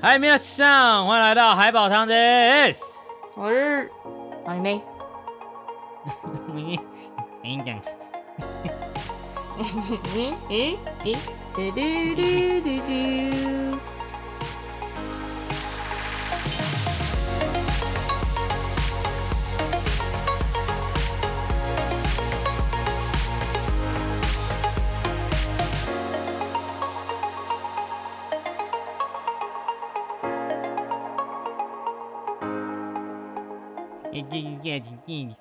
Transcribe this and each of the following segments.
嗨，皆さん，欢迎来到海宝汤的 S，我是马妹。你你讲。嗯嗯嗯，嘟嘟嘟嘟嘟。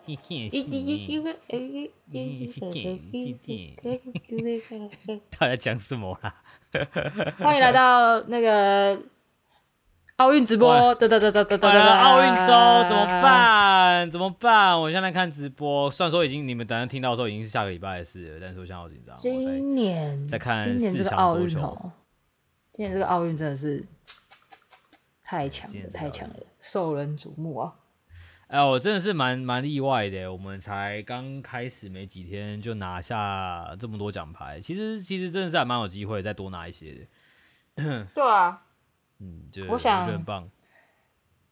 他在讲什么啊？欢迎来到那个奥运直播，哒哒哒哒哒哒！奥运周怎么办？怎么办？我现在看直播，虽然说已经你们等下听到的时候已经是下个礼拜的事了，但是我现在好紧张。今年在看今年这个奥运哦，今年这个奥运真的是太强了，太强了，受人瞩目啊！哎，我真的是蛮蛮意外的，我们才刚开始没几天就拿下这么多奖牌，其实其实真的是还蛮有机会再多拿一些的。对啊，嗯，就我想我觉得很棒。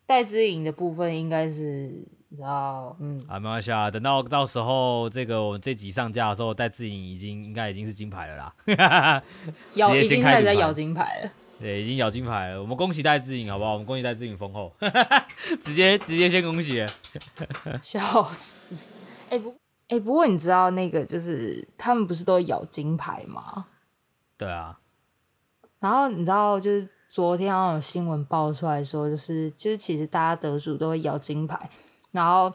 戴之颖的部分应该是你知道，嗯，啊，没关系啊，等到到时候这个我们这集上架的时候，戴志颖已经应该已经是金牌了啦，咬 已经开始在咬金牌了。对，已经咬金牌了。我们恭喜戴志颖，好不好？我们恭喜戴志颖封后，直接直接先恭喜。笑死！哎、欸、不，哎、欸、不过你知道那个就是他们不是都咬金牌吗？对啊。然后你知道就是昨天好像有新闻爆出来说，就是就是其实大家得主都会咬金牌，然后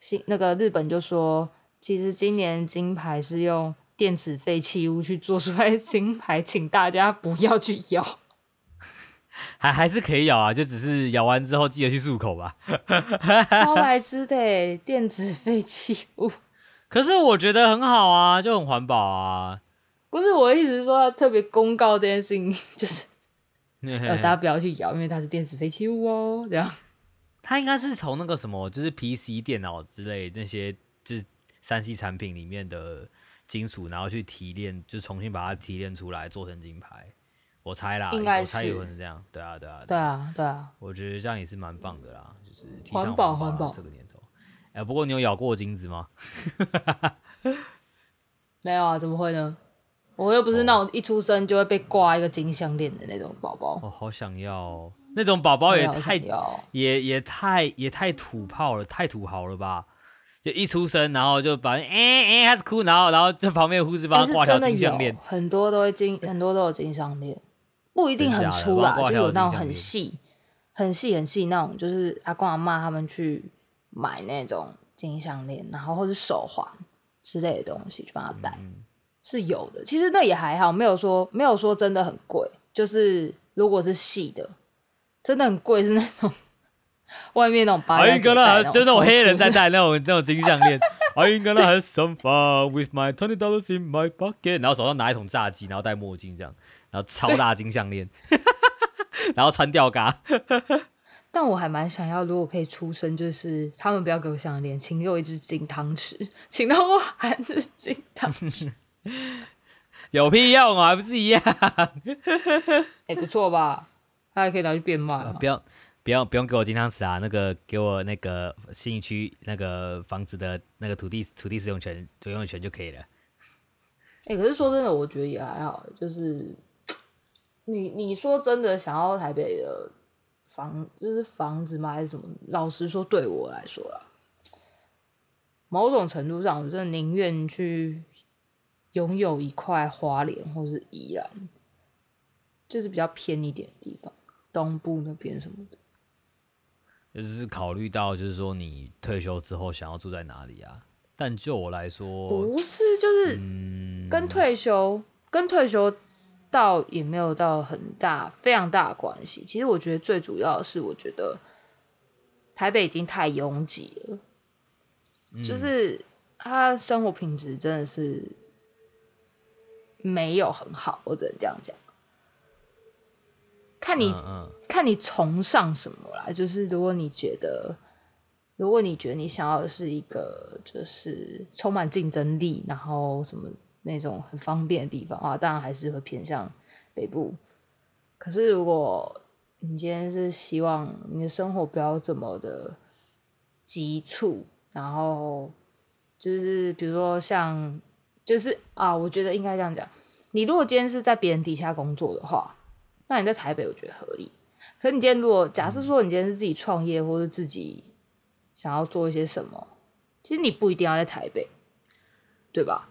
新那个日本就说，其实今年金牌是用电子废弃物去做出来的金牌，请大家不要去咬。还还是可以咬啊，就只是咬完之后记得去漱口吧。超 白痴的电子废弃物，可是我觉得很好啊，就很环保啊。不是我的意思是说，他特别公告这件事情，就是呃大家不要去咬，因为它是电子废弃物哦。这样，它应该是从那个什么，就是 PC 电脑之类那些，就是三 C 产品里面的金属，然后去提炼，就重新把它提炼出来，做成金牌。我猜啦，应该是，我猜有可能这样，对啊，对啊，对啊，对啊，我觉得这样也是蛮棒的啦，就是环保，环保这个年头。哎、欸，不过你有咬过金子吗？没有啊，怎么会呢？我又不是那种一出生就会被挂一个金项链的那种宝宝。哦，好想要，那种宝宝也太要。也也太也太土炮了，太土豪了吧？就一出生，然后就把哎哎开始哭，然后然后就旁边的护士帮他挂条金项链，很多都会金，很多都有金项链。不一定很粗啦，就有那种很细、很细、很细那种，就是阿公阿妈他们去买那种金项链，然后或是手环之类的东西去帮他戴，嗯、是有的。其实那也还好，没有说没有说真的很贵。就是如果是细的，真的很贵，是那种外面那种八加九代那，就是那种黑人在戴 那种那种金项链。I'm gonna have some fun with my twenty dollars in my pocket，然后手上拿一桶炸鸡，然后戴墨镜这样。然后超大金项链，然后穿吊嘎。但我还蛮想要，如果可以出生，就是他们不要给我项链，请给我一只金汤匙，请让我含着金汤匙。有屁用啊，还不是一样？哎、欸，不错吧？他还可以拿去变卖、啊。不要，不要，不用给我金汤匙啊！那个给我那个信义区那个房子的那个土地土地使用权、使用权就可以了。哎、欸，可是说真的，我觉得也还好，就是。你你说真的想要台北的房，就是房子吗？还是什么？老实说，对我来说啦，某种程度上，我真的宁愿去拥有一块花莲或是宜兰，就是比较偏一点的地方，东部那边什么的。就是考虑到，就是说你退休之后想要住在哪里啊？但就我来说，不是，就是跟退休、嗯、跟退休。倒也没有到很大、非常大的关系。其实我觉得最主要的是，我觉得台北已经太拥挤了，嗯、就是他生活品质真的是没有很好。我只能这样讲。看你、嗯嗯、看你崇尚什么啦，就是如果你觉得，如果你觉得你想要的是一个就是充满竞争力，然后什么。那种很方便的地方啊，当然还是会偏向北部。可是如果你今天是希望你的生活不要这么的急促，然后就是比如说像，就是啊，我觉得应该这样讲，你如果今天是在别人底下工作的话，那你在台北我觉得合理。可是你今天如果假设说你今天是自己创业，或者自己想要做一些什么，其实你不一定要在台北，对吧？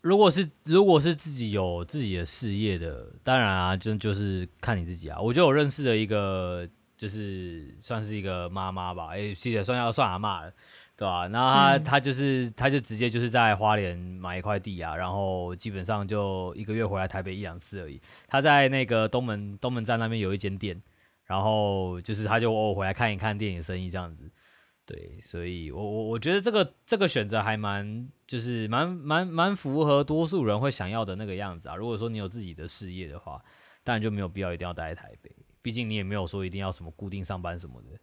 如果是如果是自己有自己的事业的，当然啊，就就是看你自己啊。我就有认识的一个，就是算是一个妈妈吧，哎，其实也算要算阿嬷了，对吧？然后她她就是他就直接就是在花莲买一块地啊，然后基本上就一个月回来台北一两次而已。他在那个东门东门站那边有一间店，然后就是他就偶尔回来看一看电影生意这样子。对，所以我我我觉得这个这个选择还蛮就是蛮蛮蛮符合多数人会想要的那个样子啊。如果说你有自己的事业的话，当然就没有必要一定要待在台北，毕竟你也没有说一定要什么固定上班什么的。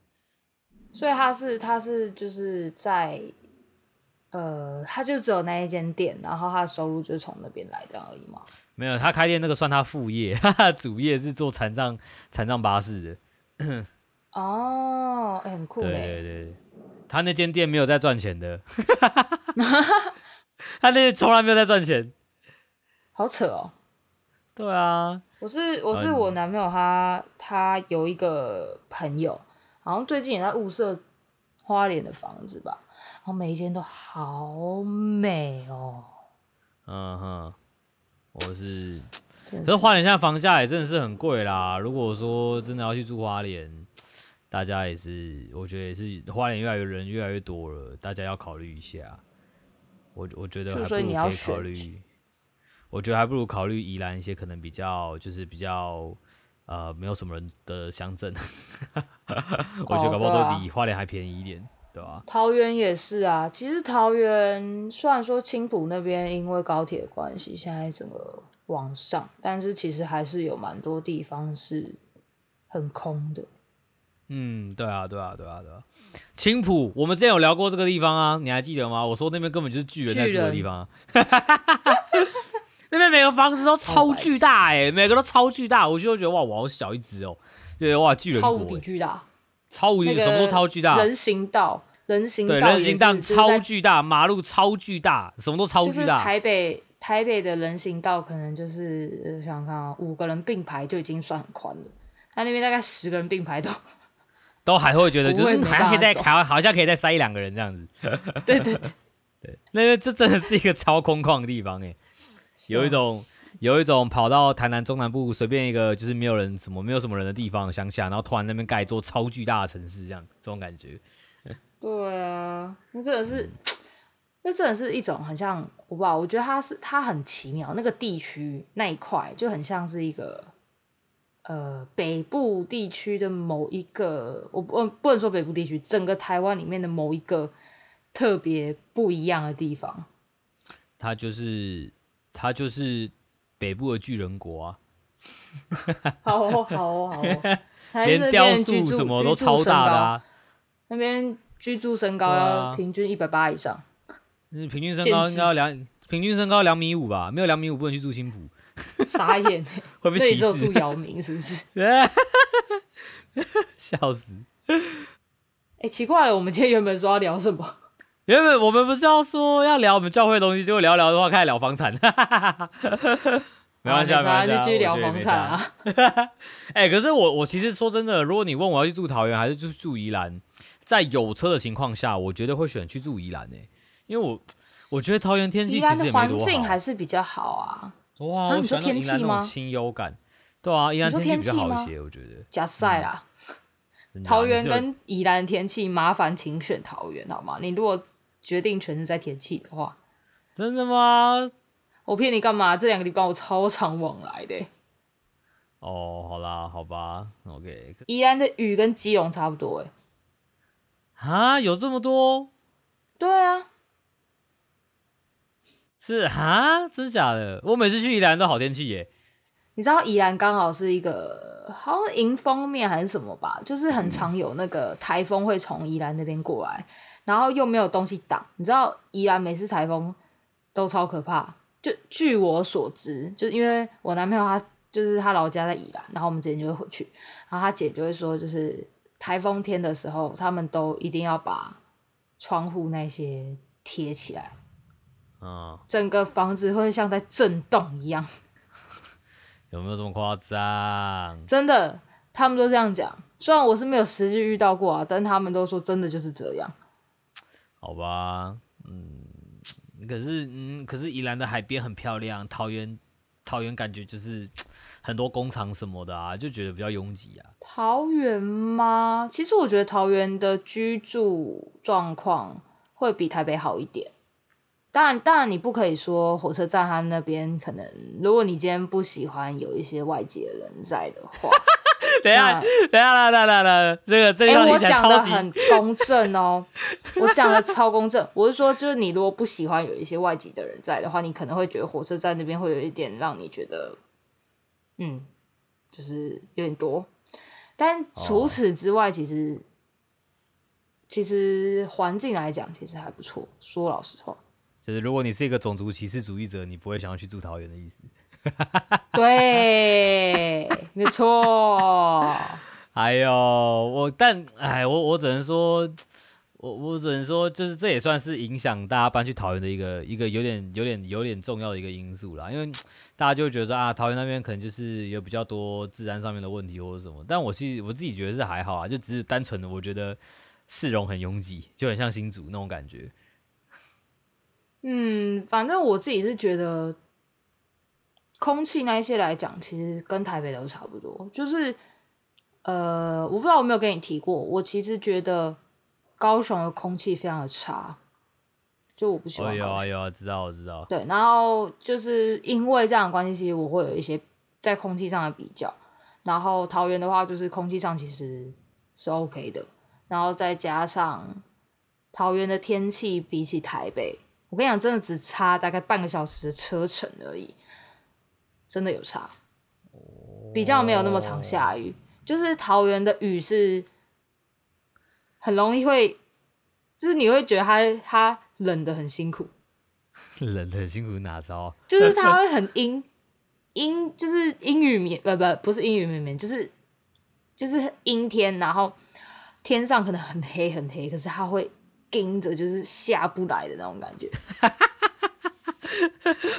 所以他是他是就是在呃，他就只有那一间店，然后他的收入就是从那边来这样而已吗？没有，他开店那个算他副业，哈哈，主业是做残障残障巴士的。哦，欸、很酷。对对对。他那间店没有在赚钱的，他那从来没有在赚钱，好扯哦。对啊，我是我是我男朋友他，他他有一个朋友，好像最近也在物色花莲的房子吧，然后每一间都好美哦。嗯哼，我是，是可是花莲现在房价也真的是很贵啦。如果说真的要去住花莲。大家也是，我觉得也是，花莲越来越人越来越多了，大家要考虑一下。我我觉得还不如考虑，我觉得还不如考虑宜兰一些可能比较就是比较呃没有什么人的乡镇，我觉得搞不好都比花莲还便宜一点，对啊。桃园也是啊，其实桃园虽然说青浦那边因为高铁关系现在整个往上，但是其实还是有蛮多地方是很空的。嗯，对啊，对啊，对啊，对啊。青浦，我们之前有聊过这个地方啊，你还记得吗？我说那边根本就是巨人在住的地方，那边每个房子都超巨大哎、欸，每个都超巨大，我就觉得哇，我好小一只哦，对哇，巨人超无敌巨大，超无敌，什么都超巨大，人行道，人行道，对，人行道超巨大，马路超巨大，什么都超巨大。台北台北的人行道可能就是想想看啊，五个人并排就已经算很宽了，他那边大概十个人并排都。都还会觉得，就是好像可以再好，好像可以再塞一两个人这样子。对对对 对，那个这真的是一个超空旷的地方哎，有一种有一种跑到台南中南部随便一个就是没有人什么没有什么人的地方乡下，然后突然那边盖一座超巨大的城市这样，这种感觉。对啊，那真的是，那真的是一种很像我不知道，我觉得它是它很奇妙，那个地区那一块就很像是一个。呃，北部地区的某一个，我不不能说北部地区，整个台湾里面的某一个特别不一样的地方。它就是它就是北部的巨人国啊！好哦，好哦，好哦，连雕塑什么都超大的啊！那边居住身高要平均一百八以上。嗯，平均身高应该要两，平均身高两米五吧？没有两米五不能去住青浦。傻眼，会被歧视？这里只有住姚明是不是？笑死！哎、欸，奇怪了，我们今天原本说要聊什么？原本我们不是要说要聊我们教会的东西，结果聊聊的话开始聊房产。没关系，没关系，就继续聊房产啊。哎、欸，可是我我其实说真的，如果你问我要去住桃园还是住住宜兰，在有车的情况下，我绝对会选去住宜兰诶，因为我我觉得桃园天气其实也没多好，环境还是比较好啊。哇，啊、你说天气吗？清幽感，对啊，宜兰天气比较好一些，我觉得。假赛啦，嗯、桃园跟宜兰天气，麻烦请选桃园好吗？你如果决定全是在天气的话，真的吗？我骗你干嘛？这两个地方我超常往来的。哦，好啦，好吧，OK。宜兰的雨跟基隆差不多，哎，啊，有这么多？对啊。是啊，真的假的？我每次去宜兰都好天气耶。你知道宜兰刚好是一个好像迎风面还是什么吧，就是很常有那个台风会从宜兰那边过来，然后又没有东西挡。你知道宜兰每次台风都超可怕。就据我所知，就因为我男朋友他就是他老家在宜兰，然后我们之前就会回去，然后他姐就会说，就是台风天的时候，他们都一定要把窗户那些贴起来，嗯，整个房子会像在震动一样。有没有这么夸张？真的，他们都这样讲。虽然我是没有实际遇到过啊，但他们都说真的就是这样。好吧，嗯，可是嗯，可是宜兰的海边很漂亮，桃园桃园感觉就是很多工厂什么的啊，就觉得比较拥挤啊。桃园吗？其实我觉得桃园的居住状况会比台北好一点。当然，当然你不可以说火车站他那边可能，如果你今天不喜欢有一些外界的人在的话。等一下，等一下，等一下，等下，这个这个，哎，我讲的很公正哦，我讲的超公正。我是说，就是你如果不喜欢有一些外籍的人在的话，你可能会觉得火车站那边会有一点让你觉得，嗯，就是有点多。但除此之外，其实、哦、其实环境来讲，其实还不错。说老实话，就是如果你是一个种族歧视主义者，你不会想要去住桃园的意思。对，没错。哎呦我，但哎，我我只能说，我我只能说，就是这也算是影响大家搬去桃园的一个一个有点有点有点重要的一个因素啦。因为大家就会觉得说啊，桃园那边可能就是有比较多治安上面的问题或者什么。但我其实我自己觉得是还好啊，就只是单纯的我觉得市容很拥挤，就很像新竹那种感觉。嗯，反正我自己是觉得。空气那一些来讲，其实跟台北都差不多。就是，呃，我不知道我有没有跟你提过，我其实觉得高雄的空气非常的差，就我不喜欢。有啊有啊，知道我知道。对，然后就是因为这样的关系，其实我会有一些在空气上的比较。然后桃园的话，就是空气上其实是 OK 的，然后再加上桃园的天气比起台北，我跟你讲，真的只差大概半个小时的车程而已。真的有差，比较没有那么常下雨。就是桃园的雨是很容易会，就是你会觉得它它冷的很辛苦，冷的很辛苦哪招？就是它会很阴阴，就是阴雨绵，不不不是阴雨绵绵，就是就是阴天，然后天上可能很黑很黑，可是它会盯着，就是下不来的那种感觉。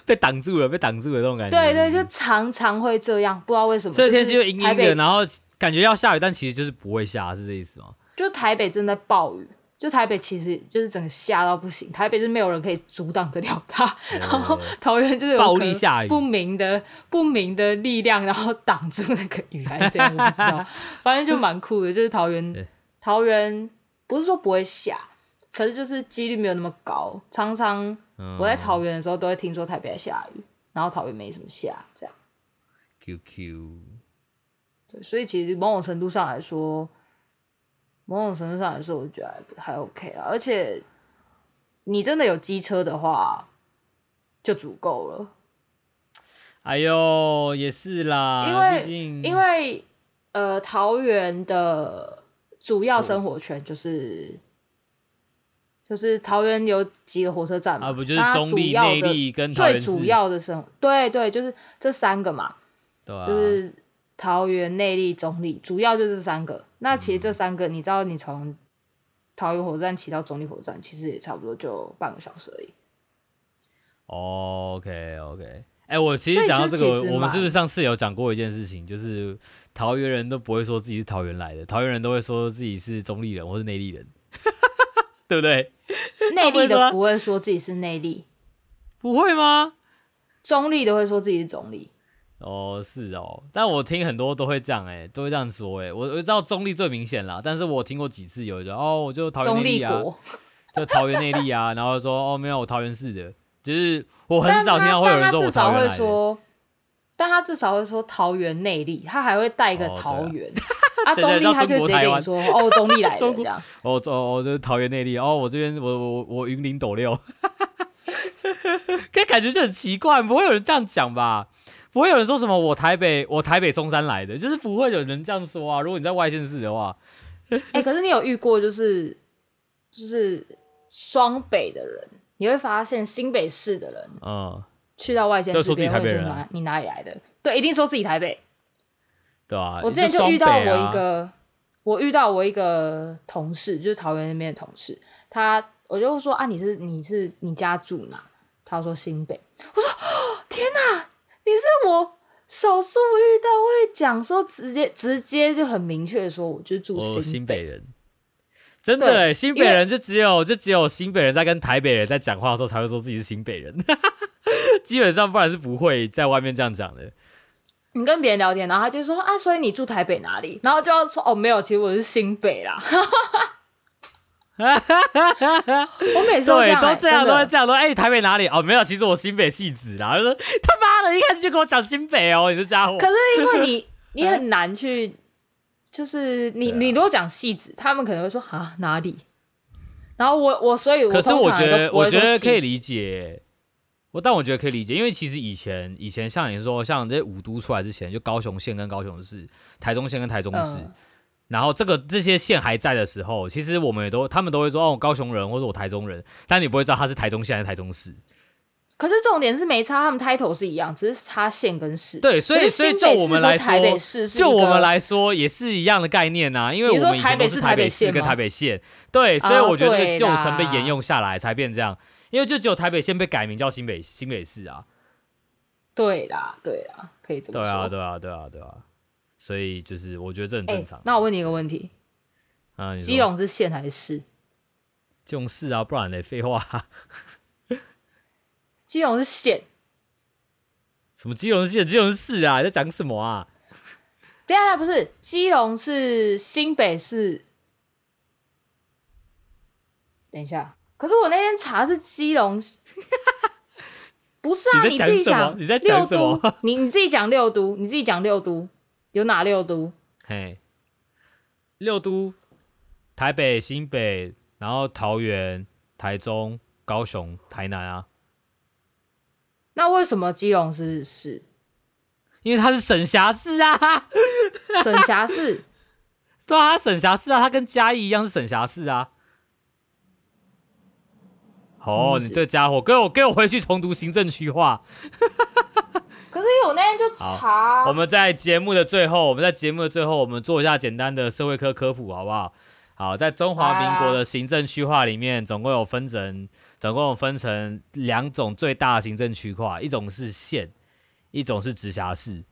被挡住了，被挡住了这种感觉。对对，就常常会这样，不知道为什么。所以天气就阴阴的，然后感觉要下雨，但其实就是不会下，是这意思吗？就台北正在暴雨，就台北其实就是整个下到不行，台北就是没有人可以阻挡得了它。对然后桃园就是有暴力下雨，不明的不明的力量，然后挡住那个雨，还是这样，我不知道。反正就蛮酷的，就是桃园，桃园不是说不会下，可是就是几率没有那么高，常常。我在桃园的时候，都会听说台北在下雨，然后桃园没什么下，这样。QQ。对，所以其实某种程度上来说，某种程度上来说，我觉得还还 OK 啦。而且，你真的有机车的话，就足够了。哎呦，也是啦，因为因为呃，桃园的主要生活圈就是。就是桃园有几个火车站嘛？啊，不就是中立、内力跟最主要的生活，对对，就是这三个嘛。对啊。就是桃园、内力、中立，主要就是这三个。那其实这三个，你知道，你从桃园火车站骑到中立火车站，其实也差不多就半个小时而已。OK OK，哎、欸，我其实讲到这个，我们是不是上次有讲过一件事情？就是桃园人都不会说自己是桃园来的，桃园人都会说自己是中立人或是内地人。对不对？内力的不会说自己是内力，不会吗？中立的会说自己是中立。哦，是哦，但我听很多都会这样，哎，都会这样说，哎，我我知道中立最明显啦，但是我听过几次有人说，哦，我就桃园内坜啊，就桃园内力啊，然后说，哦，没有，我桃园市的，就是我很少听到会有人说我桃园来的。但他至少会说桃园内力，他还会带一个桃园。啊，中立他就直接跟你说哦，中立来的 这样。哦哦哦，就是桃园内力。哦，我这边我我我云林斗六，感觉就很奇怪，不会有人这样讲吧？不会有人说什么我台北我台北松山来的，就是不会有人这样说啊。如果你在外县市的话，哎、欸，可是你有遇过就是就是双北的人，你会发现新北市的人，嗯。去到外县市边会说哪？你哪里来的？对，一定说自己台北。对啊，我之前就遇到我一个，我遇到我一个同事，就是桃园那边的同事，他我就说啊，你是你是你家住哪？他说新北。我说天哪，你是我少数遇到会讲说直接直接就很明确的说，我就住新北，新北人。真的，新北人就只有就只有新北人在跟台北人在讲话的时候才会说自己是新北人，基本上不然是不会在外面这样讲的。你跟别人聊天，然后他就说啊，所以你住台北哪里？然后就要说哦，没有，其实我是新北啦。我每次都这样、欸，都这样，都会这样，说哎、欸，台北哪里？哦，没有，其实我新北戏子啦。就说他妈的，一开始就跟我讲新北哦，你这家伙。可是因为你 你很难去，就是你、啊、你如果讲戏子，他们可能会说啊哪里？然后我我所以我，可是我觉得我觉得可以理解。我但我觉得可以理解，因为其实以前以前像你说，像这些五都出来之前，就高雄县跟高雄市、台中县跟台中市，嗯、然后这个这些县还在的时候，其实我们也都他们都会说哦，我高雄人或者我台中人，但你不会知道他是台中县还是台中市。可是重点是没差，他们 title 是一样，只是差县跟市。对，所以所以就我们来说，就我们来说也是一样的概念呐、啊，因为我们以前都是台北市跟台北县，对，所以我觉得这个旧城被沿用下来才变这样。因为就只有台北县被改名叫新北新北市啊，对啦对啦，可以这么说。对啊对啊对啊对啊，所以就是我觉得这很正常。欸、那我问你一个问题，啊，基隆是县还是市？基隆市啊，不然嘞，废话。基隆是县。什么基隆县？基隆是市啊？你在讲什么啊？等下，不是基隆是新北市。等一下。可是我那天查是基隆，不是啊？你，你自己讲，你在讲什么？你你自己讲六都，你自己讲六都，有哪六都？嘿，六都，台北、新北，然后桃园、台中、高雄、台南啊。那为什么基隆是市？因为它是省辖市啊，省辖市。对啊，它省辖市啊，它跟嘉义一样是省辖市啊。哦，你这家伙，给我给我回去重读行政区划。可是我那天就查。我们在节目的最后，我们在节目的最后，我们做一下简单的社会科科普，好不好？好，在中华民国的行政区划里面，总共有分成，总共有分成两种最大的行政区划，一种是县，一种是直辖市。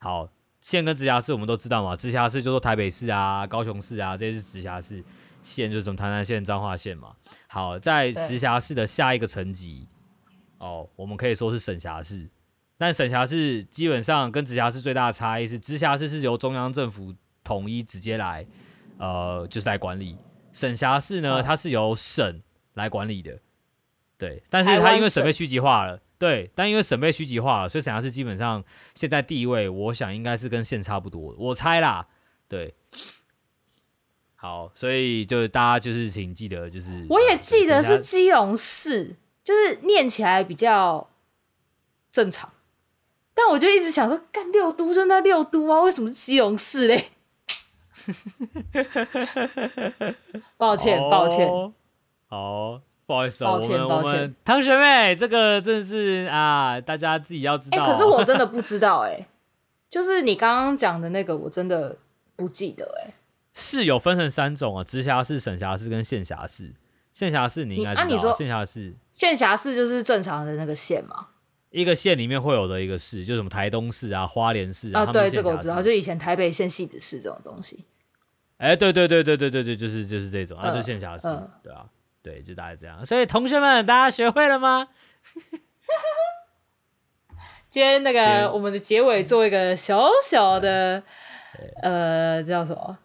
好，县跟直辖市我们都知道嘛，直辖市就说台北市啊、高雄市啊，这些是直辖市。县就是从台南县、彰化县嘛。好，在直辖市的下一个层级，哦，我们可以说是省辖市。但省辖市基本上跟直辖市最大的差异是，直辖市是由中央政府统一直接来，呃，就是来管理。省辖市呢，哦、它是由省来管理的。对，但是它因为省被区级化了，对，但因为省被区级化了，所以省辖市基本上现在地位，我想应该是跟县差不多，我猜啦，对。好，所以就是大家就是请记得，就是我也记得是基隆市，就是念起来比较正常，但我就一直想说，干六都就那六都啊，为什么是基隆市嘞？抱歉，抱歉，好，不好意思啊，抱歉，抱歉，唐学妹，这个真的是啊，大家自己要知道。哎、欸，可是我 真的不知道、欸，哎，就是你刚刚讲的那个，我真的不记得、欸，哎。市有分成三种啊，直辖市、省辖市跟县辖市。县辖市你应该知道，啊、你说县辖市，县辖市就是正常的那个县嘛。一个县里面会有的一个市，就什么台东市啊、花莲市啊。啊，对，这个我知道，就以前台北县戏子市这种东西。哎、欸，对对对对对对对，就是就是这种，啊，就县辖市，呃、对啊，对，就大概这样。所以同学们，大家学会了吗？今天那个我们的结尾做一个小小的，呃，叫什么？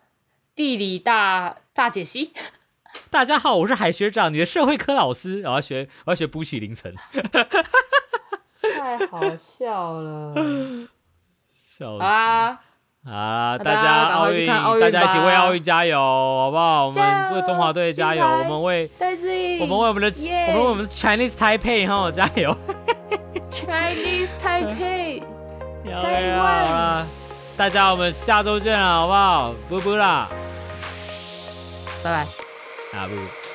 地理大大解析，大家好，我是海学长，你的社会科老师，我要学我要学布奇凌晨，太好笑了，笑啊。啊！大家奥运，大家一起为奥运加油，好不好？我们为中华队加油，我们为我们为我们的我们为我们的 Chinese Taipei 哈加油，Chinese Taipei，台湾，大家我们下周见了，好不好？不不啦。拜拜，啊不。